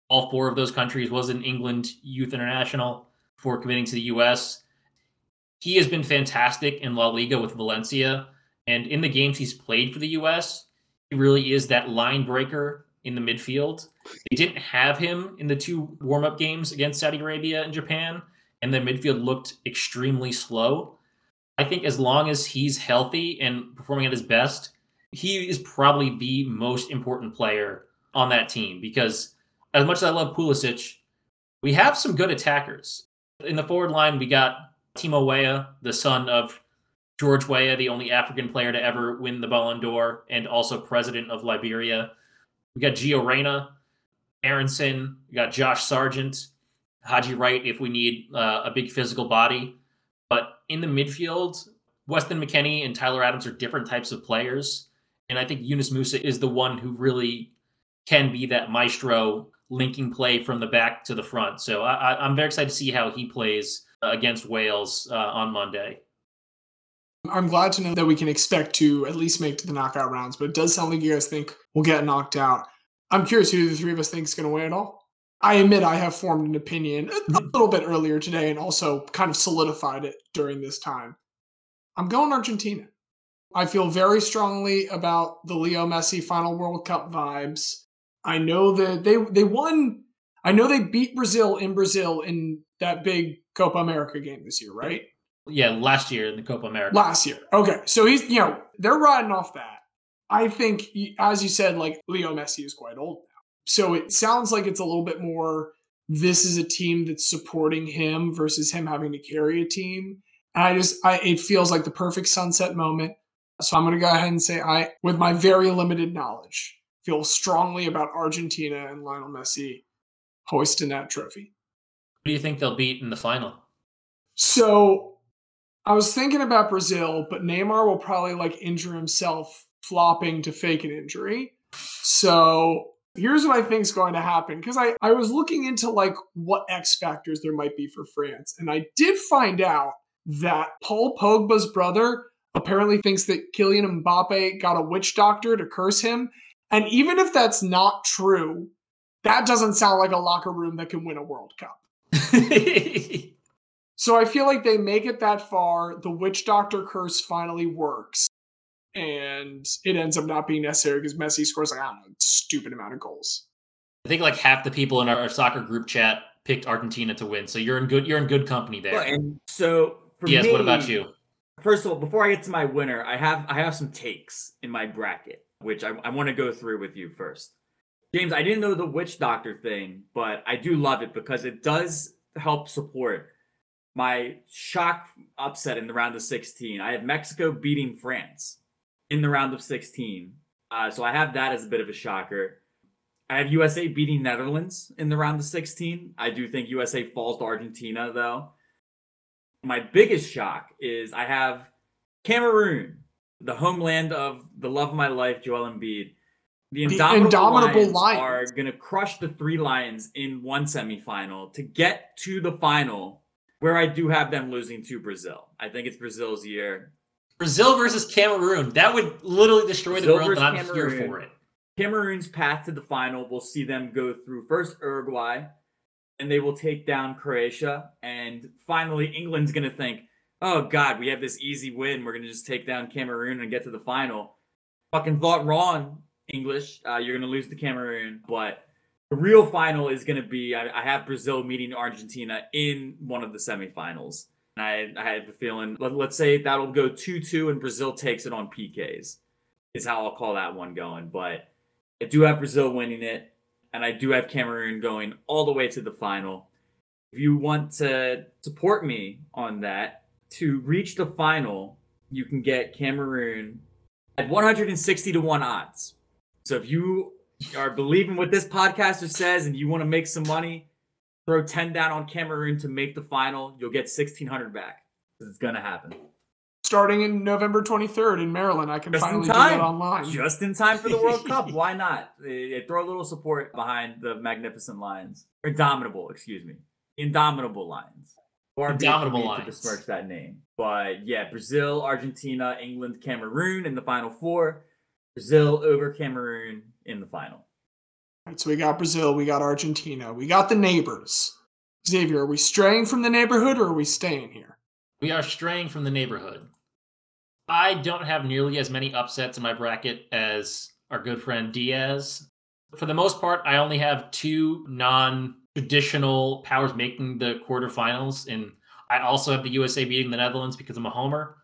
all four of those countries. Was in England youth international before committing to the U.S. He has been fantastic in La Liga with Valencia. And in the games he's played for the US, he really is that line breaker in the midfield. They didn't have him in the two warm up games against Saudi Arabia and Japan, and their midfield looked extremely slow. I think as long as he's healthy and performing at his best, he is probably the most important player on that team because as much as I love Pulisic, we have some good attackers. In the forward line, we got Timo Weah, the son of George Weah, the only African player to ever win the Ballon d'Or and also president of Liberia. We got Gio Reyna, Aaronson, we got Josh Sargent, Haji Wright if we need uh, a big physical body. In the midfield, Weston McKennie and Tyler Adams are different types of players. And I think Yunus Musah is the one who really can be that maestro linking play from the back to the front. So I, I'm very excited to see how he plays against Wales uh, on Monday. I'm glad to know that we can expect to at least make the knockout rounds, but it does sound like you guys think we'll get knocked out. I'm curious who the three of us think is going to win it all. I admit I have formed an opinion a a mm-hmm. little bit earlier today and also kind of solidified it during this time. I'm going Argentina. I feel very strongly about the Leo Messi final World Cup vibes. I know that they they won. I know they beat Brazil in Brazil in that big Copa America game this year, right? Yeah, last year in the Copa America. Last year. Okay. So he's, you know, they're riding off that. I think, as you said, like Leo Messi is quite old. So it sounds like it's a little bit more this is a team that's supporting him versus him having to carry a team. And I just, I, it feels like the perfect sunset moment. So I'm going to go ahead and say I, with my very limited knowledge, feel strongly about Argentina and Lionel Messi hoisting that trophy. Who do you think they'll beat in the final? So I was thinking about Brazil, but Neymar will probably like injure himself flopping to fake an injury. So here's what I think is going to happen because I, I was looking into like what X factors there might be for France, and I did find out that Paul Pogba's brother apparently thinks that Kylian Mbappe got a witch doctor to curse him. And even if that's not true, that doesn't sound like a locker room that can win a World Cup. So I feel like they make it that far. The witch doctor curse finally works. And it ends up not being necessary because Messi scores like, I don't know, a stupid amount of goals. I think like half the people in our soccer group chat picked Argentina to win. So you're in good you're in good company there. Well, and so for yes, me, what about you? First of all, before I get to my winner, I have I have some takes in my bracket, which I, I want to go through with you first. James, I didn't know the witch doctor thing, but I do love it because it does help support my shock upset in the round of 16. I have Mexico beating France in the round of 16. Uh, so I have that as a bit of a shocker. I have USA beating Netherlands in the round of 16. I do think USA falls to Argentina, though. My biggest shock is I have Cameroon, the homeland of the love of my life, Joel Embiid, The The Indomitable, Indomitable Lions, Lions. are going to crush the three Lions in one semifinal to get to the final, where I do have them losing to Brazil. I think it's Brazil's year. Brazil versus Cameroon. That would literally destroy Brazil the world, but I'm here for it. Cameroon's path to the final We'll see them go through first Uruguay, and they will take down Croatia. And finally, England's going to think, oh, God, we have this easy win. We're going to just take down Cameroon and get to the final. Fucking thought wrong, English. Uh, you're going to lose to Cameroon. But the real final is going to be I, I have Brazil meeting Argentina in one of the semifinals. I, I had the feeling, let, let's say that'll go 2 2 and Brazil takes it on PKs, is how I'll call that one going. But I do have Brazil winning it, and I do have Cameroon going all the way to the final. If you want to support me on that, to reach the final, you can get Cameroon at 160 to 1 odds. So if you are believing what this podcaster says and you want to make some money, throw 10 down on Cameroon to make the final, you'll get 1600 back. It's going to happen. Starting in November 23rd in Maryland, I can Just in finally do time. that online. Just in time for the World Cup. Why not? Eh, eh, throw a little support behind the magnificent Lions. Indomitable, excuse me. Indomitable Lions. Or Indomitable Lions. To Lions. besmirch that name. But yeah, Brazil, Argentina, England, Cameroon in the final four. Brazil over Cameroon in the final. Right, so we got Brazil, we got Argentina, we got the neighbors. Xavier, are we straying from the neighborhood or are we staying here? We are straying from the neighborhood. I don't have nearly as many upsets in my bracket as our good friend Diaz. For the most part, I only have two non traditional powers making the quarterfinals, and I also have the USA beating the Netherlands because I'm a homer.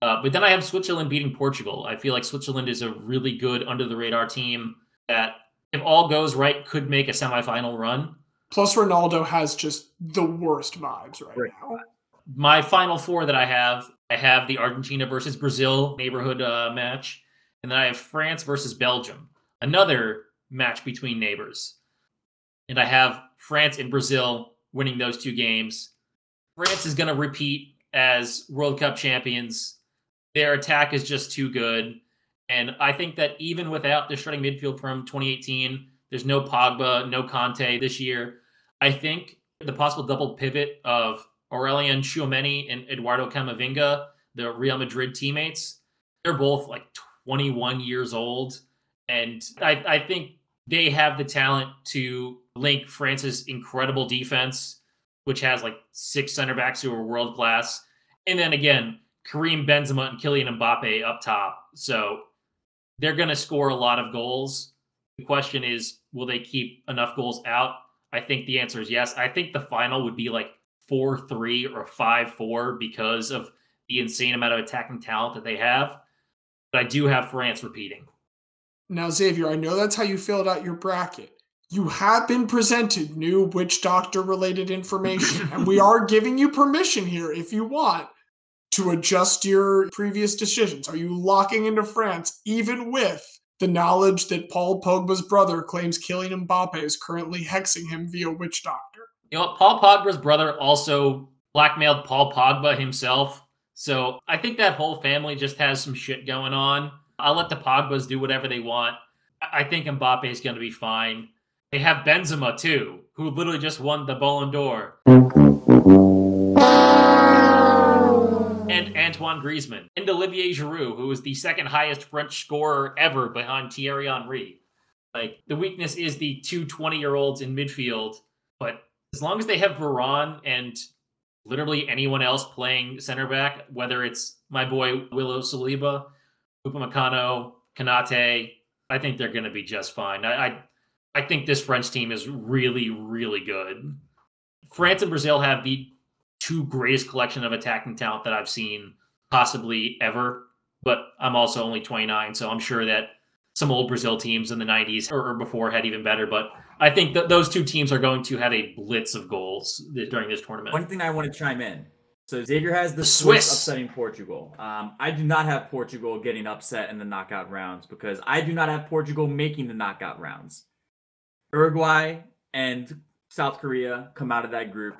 Uh, but then I have Switzerland beating Portugal. I feel like Switzerland is a really good under the radar team that, if all goes right, could make a semifinal run. Plus, Ronaldo has just the worst vibes right Right. now. my final four that I have, I have the Argentina versus Brazil neighborhood uh, match, and then I have France versus Belgium, another match between neighbors. And I have France and Brazil winning those two games. France is going to repeat as World Cup champions. Their attack is just too good. And I think that even without the shredding midfield from 2018, there's no Pogba, no Kanté this year. I think the possible double pivot of Aurélien Tchouaméni and Eduardo Camavinga, the Real Madrid teammates, they're both like 21 years old. And I, I think they have the talent to link France's incredible defense, which has like six center backs who are world class. And then again, Karim Benzema and Kylian Mbappe up top. So they're going to score a lot of goals. The question is, will they keep enough goals out? I think the answer is yes. I think the final would be like 4 3 or 5 4 because of the insane amount of attacking talent that they have. But I do have France repeating. Now, Xavier, I know that's how you filled out your bracket. You have been presented new witch doctor related information, and we are giving you permission here if you want to adjust your previous decisions. Are you locking into France even with the knowledge that Paul Pogba's brother claims Kylian Mbappe is currently hexing him via witch doctor? You know? Paul Pogba's brother also blackmailed Paul Pogba himself. So I think that whole family just has some shit going on. I'll let the Pogbas do whatever they want. I I think Mbappe is going to be fine. They have Benzema too, who literally just won the Ballon d'Or. And mm. Antoine Griezmann. And Olivier Giroud, who is the second highest French scorer ever behind Thierry Henry. Like, the weakness is the two 20 year olds in midfield. But as long as they have Varane and literally anyone else playing center back, whether it's my boy Willow Saliba, Upamecano, Konaté, I think they're going to be just fine. I, I I think this French team is really, really good. France and Brazil have the two greatest collection of attacking talent that I've seen possibly ever. But I'm also only 29, so I'm sure that some old Brazil teams in the 90s or, or before had even better. But I think that those two teams are going to have a blitz of goals during this tournament. One thing I want to chime in. So Xavier has the Swiss. Swiss upsetting Portugal. Um, I do not have Portugal getting upset in the knockout rounds because I do not have Portugal making the knockout rounds. Uruguay and South Korea come out of that group.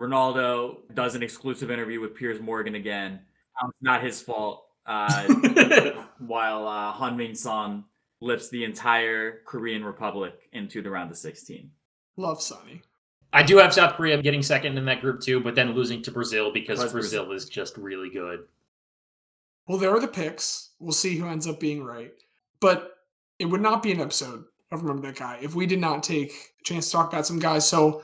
Ronaldo does an exclusive interview with Piers Morgan again. Um, It's not his fault. Uh, while uh, Heung-min Son lifts the entire Korean Republic into the round of 16. Love Sonny. I do have South Korea getting second in that group too, but then losing to Brazil because Brazil, Brazil. is just really good. Well, there are the picks. We'll see who ends up being right. But it would not be an episode of Remember That Guy if we did not take a chance to talk about some guys. So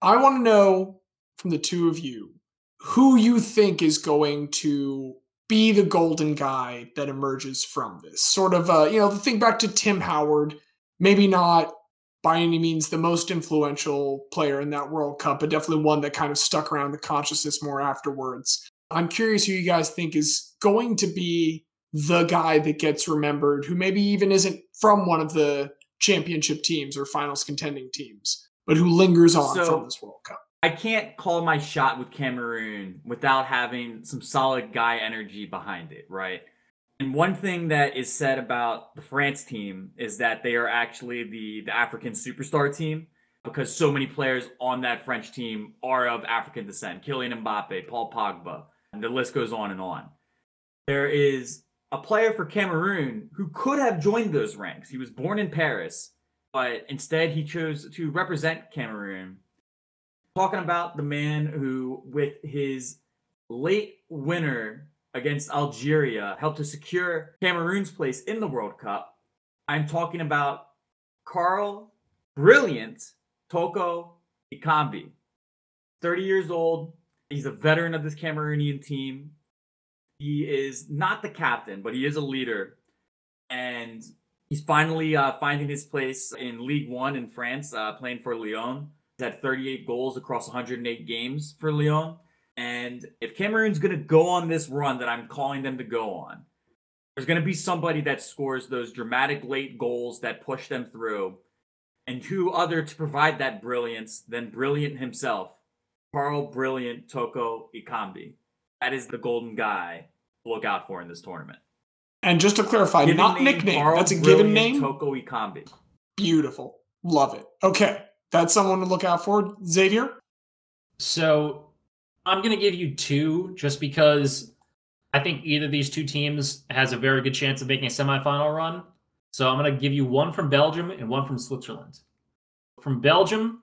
I want to know from the two of you who you think is going to be the golden guy that emerges from this. Sort of, uh, you know, think back to Tim Howard, maybe not by any means the most influential player in that World Cup, but definitely one that kind of stuck around the consciousness more afterwards. I'm curious who you guys think is going to be the guy that gets remembered, who maybe even isn't from one of the championship teams or finals contending teams, but who lingers on So- from this World Cup. I can't call my shot with Cameroon without having some solid guy energy behind it, right? And one thing that is said about the France team is that they are actually the, the African superstar team because so many players on that French team are of African descent. Kylian Mbappe, Paul Pogba, and the list goes on and on. There is a player for Cameroon who could have joined those ranks. He was born in Paris, but instead he chose to represent Cameroon talking about the man who, with his late winner against Algeria, helped to secure Cameroon's place in the World Cup. I'm talking about Karl Brilliant Toko Ekambi. 30 years old. He's a veteran of this Cameroonian team. He is not the captain, but he is a leader. And he's finally uh, finding his place in League One in France, uh, playing for Lyon. Had 38 goals across 108 games for Lyon. And if Cameroon's going to go on this run that I'm calling them to go on, there's going to be somebody that scores those dramatic late goals that push them through. And who other to provide that brilliance than Brilliant himself, Karl Brilliant Toko Ekambi. That is the golden guy to look out for in this tournament. And just to clarify, Given not name, nickname. Karl That's a given name. Toko Ekambi. Beautiful. Love it. Okay. That's someone to look out for. Xavier? So I'm going to give you two just because I think either of these two teams has a very good chance of making a semifinal run. So I'm going to give you one from Belgium and one from Switzerland. From Belgium,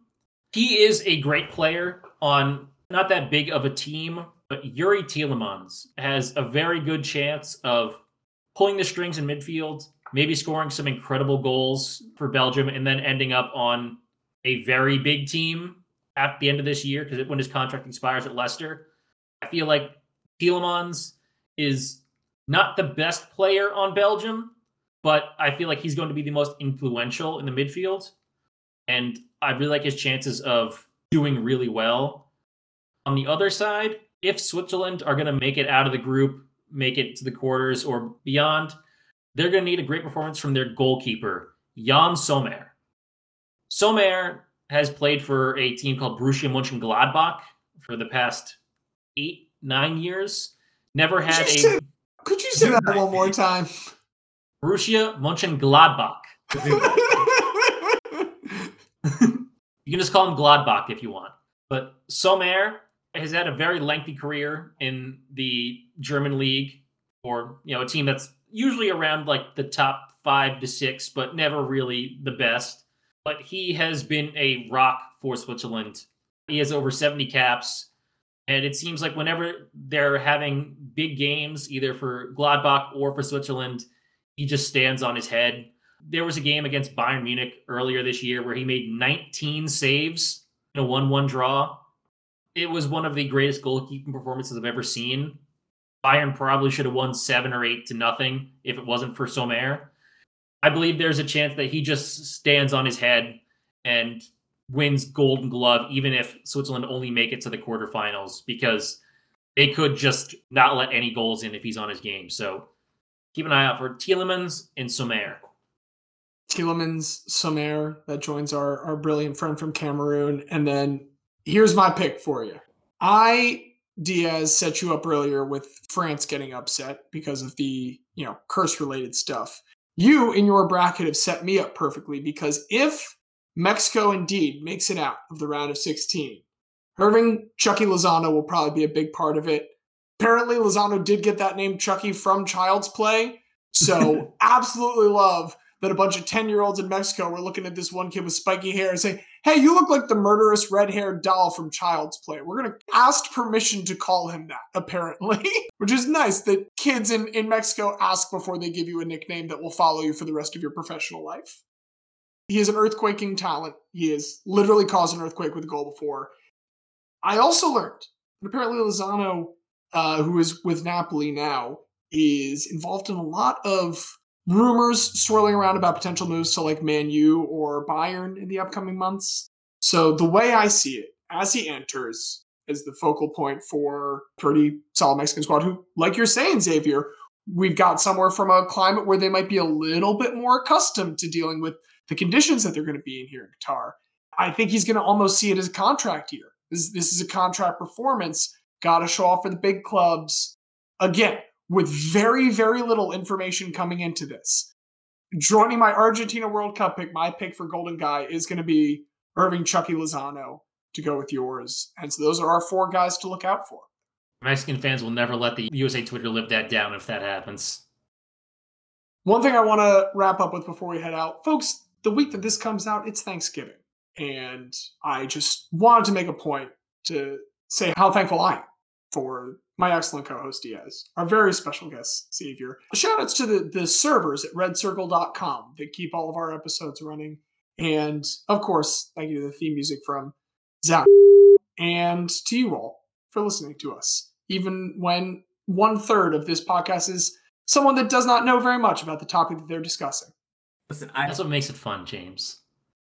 he is a great player on not that big of a team, but Youri Tielemans has a very good chance of pulling the strings in midfield, maybe scoring some incredible goals for Belgium, and then ending up on a very big team at the end of this year because when his contract expires at Leicester. I feel like Tielemans is not the best player on Belgium, but I feel like he's going to be the most influential in the midfield. And I really like his chances of doing really well. On the other side, if Switzerland are going to make it out of the group, make it to the quarters or beyond, they're going to need a great performance from their goalkeeper, Yann Sommer. Sommer has played for a team called Borussia Mönchengladbach for the past eight, nine years. Never had Could you say, a could you say that one more time? Borussia Mönchengladbach. You can just call him Gladbach if you want. But Sommer has had a very lengthy career in the German league, or you know, a team that's usually around like the top five to six, but never really the best. But he has been a rock for Switzerland. He has over 70 caps. And it seems like whenever they're having big games, either for Gladbach or for Switzerland, he just stands on his head. There was a game against Bayern Munich earlier this year where he made 19 saves in a 1 1 draw. It was one of the greatest goalkeeping performances I've ever seen. Bayern probably should have won seven or eight to nothing if it wasn't for Sommer. I believe there's a chance that he just stands on his head and wins Golden Glove, even if Switzerland only make it to the quarterfinals, because they could just not let any goals in if he's on his game. So keep an eye out for Tielemans and Sommer. Tielemans, Sommer, that joins our, our brilliant friend from Cameroon. And then here's my pick for you. I, Diaz, set you up earlier with France getting upset because of the, you know, curse related stuff. You, in your bracket, have set me up perfectly because if Mexico indeed makes it out of the round of 16, Irving Chucky Lozano will probably be a big part of it. Apparently, Lozano did get that name Chucky from Child's Play. So, absolutely love that a bunch of 10 year olds in Mexico were looking at this one kid with spiky hair and saying, Hey, you look like the murderous red haired doll from Child's Play. We're going to ask permission to call him that, apparently, which is nice that kids in, in Mexico ask before they give you a nickname that will follow you for the rest of your professional life. He is an earthquaking talent. He has literally caused an earthquake with a goal before. I also learned that apparently Lozano, uh, who is with Napoli now, is involved in a lot of rumors swirling around about potential moves to like Man U or Bayern in the upcoming months. So the way I see it, as he enters as the focal point for pretty solid Mexican squad, who, like you're saying, Xavier, we've got somewhere from a climate where they might be a little bit more accustomed to dealing with the conditions that they're going to be in here in Qatar. I think he's going to almost see it as a contract year. This, this is a contract performance. Got to show off for the big clubs. Again, with very, very little information coming into this. Joining my Argentina World Cup pick, my pick for Golden Guy is going to be Irving Chucky Lozano to go with yours. And so those are our four guys to look out for. Mexican fans will never let the USA Twitter live that down if that happens. One thing I want to wrap up with before we head out, folks, the week that this comes out, it's Thanksgiving. And I just wanted to make a point to say how thankful I am for my excellent co-host Diaz, our very special guest Xavier. Shout outs to the, the servers at redcircle.com that keep all of our episodes running. And of course, thank you to the theme music from Zach and to you all for listening to us. Even when one third of this podcast is someone that does not know very much about the topic that they're discussing. Listen, I, That's what makes it fun, James.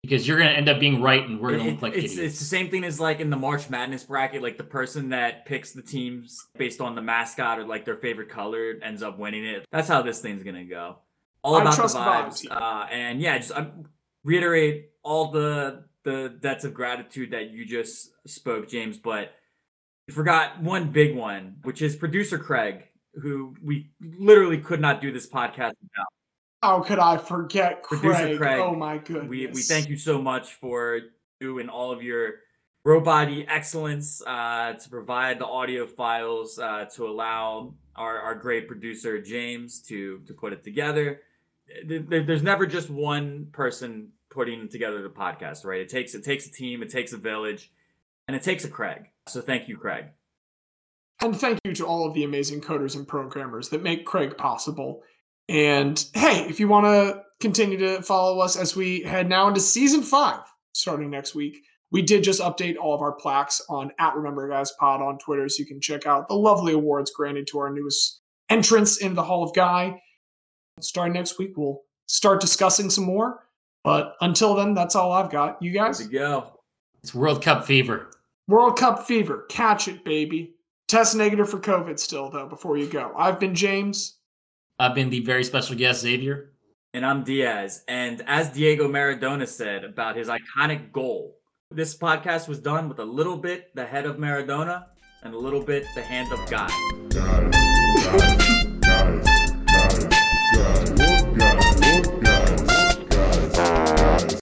Because you're going to end up being right and we're going to look like it's, idiots. it's the same thing as like in the March Madness bracket, like the person that picks the teams based on the mascot or like their favorite color ends up winning it. That's how this thing's gonna go. All about the trust vibes, vibes, uh, and yeah, just I reiterate all the the debts of gratitude that you just spoke, James. But you forgot one big one, which is producer Craig, who we literally could not do this podcast without. How could I forget Craig? Producer Craig, oh my goodness. We we thank you so much for doing all of your robot excellence uh, to provide the audio files uh, to allow our, our great producer James to to put it together. There- there- there's never just one person putting together the podcast, right? It takes it takes a team, it takes a village, and it takes a Craig. So thank you, Craig. And thank you to all of the amazing coders and programmers that make Craig possible. And hey, if you want to continue to follow us as we head now into season five, starting next week, we did just update all of our plaques on at Remember Guys Pod on Twitter, so you can check out the lovely awards granted to our newest entrance into the Hall of Guy. Starting next week, we'll start discussing some more. But until then, that's all I've got. You Good guys, to go. it's World Cup fever. World Cup fever, catch it, baby. Test negative for COVID still, though, before you go. I've been James. I've been the very special guest, Xavier. And I'm Diaz. And as Diego Maradona said about his iconic goal, this podcast was done with a little bit the head of Maradona and a little bit the hand of God. God, God,